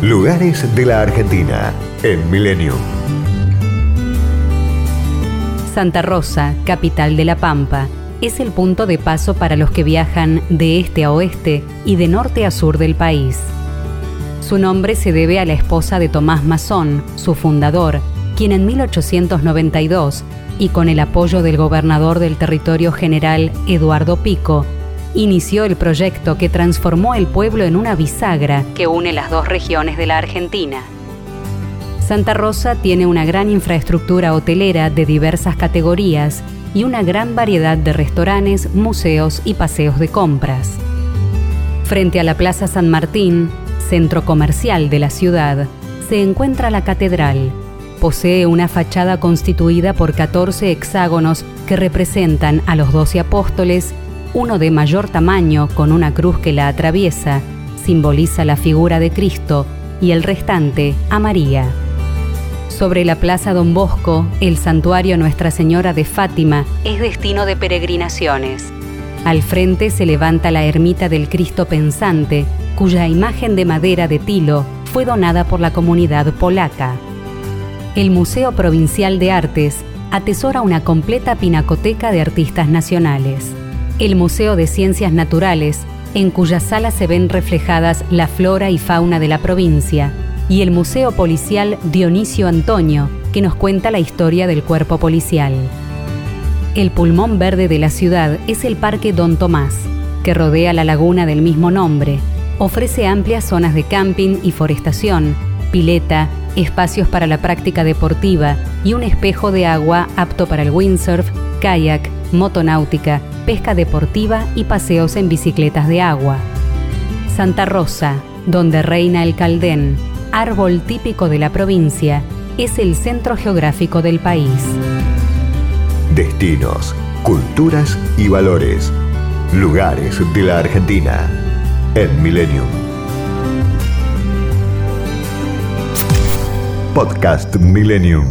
Lugares de la Argentina en Milenio. Santa Rosa, capital de La Pampa, es el punto de paso para los que viajan de este a oeste y de norte a sur del país. Su nombre se debe a la esposa de Tomás Mazón, su fundador, quien en 1892, y con el apoyo del gobernador del territorio general Eduardo Pico, inició el proyecto que transformó el pueblo en una bisagra que une las dos regiones de la Argentina. Santa Rosa tiene una gran infraestructura hotelera de diversas categorías y una gran variedad de restaurantes, museos y paseos de compras. Frente a la Plaza San Martín, centro comercial de la ciudad, se encuentra la catedral. Posee una fachada constituida por 14 hexágonos que representan a los doce apóstoles uno de mayor tamaño con una cruz que la atraviesa, simboliza la figura de Cristo y el restante a María. Sobre la Plaza Don Bosco, el santuario Nuestra Señora de Fátima es destino de peregrinaciones. Al frente se levanta la ermita del Cristo Pensante, cuya imagen de madera de tilo fue donada por la comunidad polaca. El Museo Provincial de Artes atesora una completa pinacoteca de artistas nacionales el Museo de Ciencias Naturales, en cuya sala se ven reflejadas la flora y fauna de la provincia, y el Museo Policial Dionisio Antonio, que nos cuenta la historia del cuerpo policial. El pulmón verde de la ciudad es el Parque Don Tomás, que rodea la laguna del mismo nombre. Ofrece amplias zonas de camping y forestación, pileta, espacios para la práctica deportiva y un espejo de agua apto para el windsurf, kayak, motonáutica, pesca deportiva y paseos en bicicletas de agua. Santa Rosa, donde reina el caldén, árbol típico de la provincia, es el centro geográfico del país. Destinos, culturas y valores. Lugares de la Argentina en Millennium. Podcast Millennium.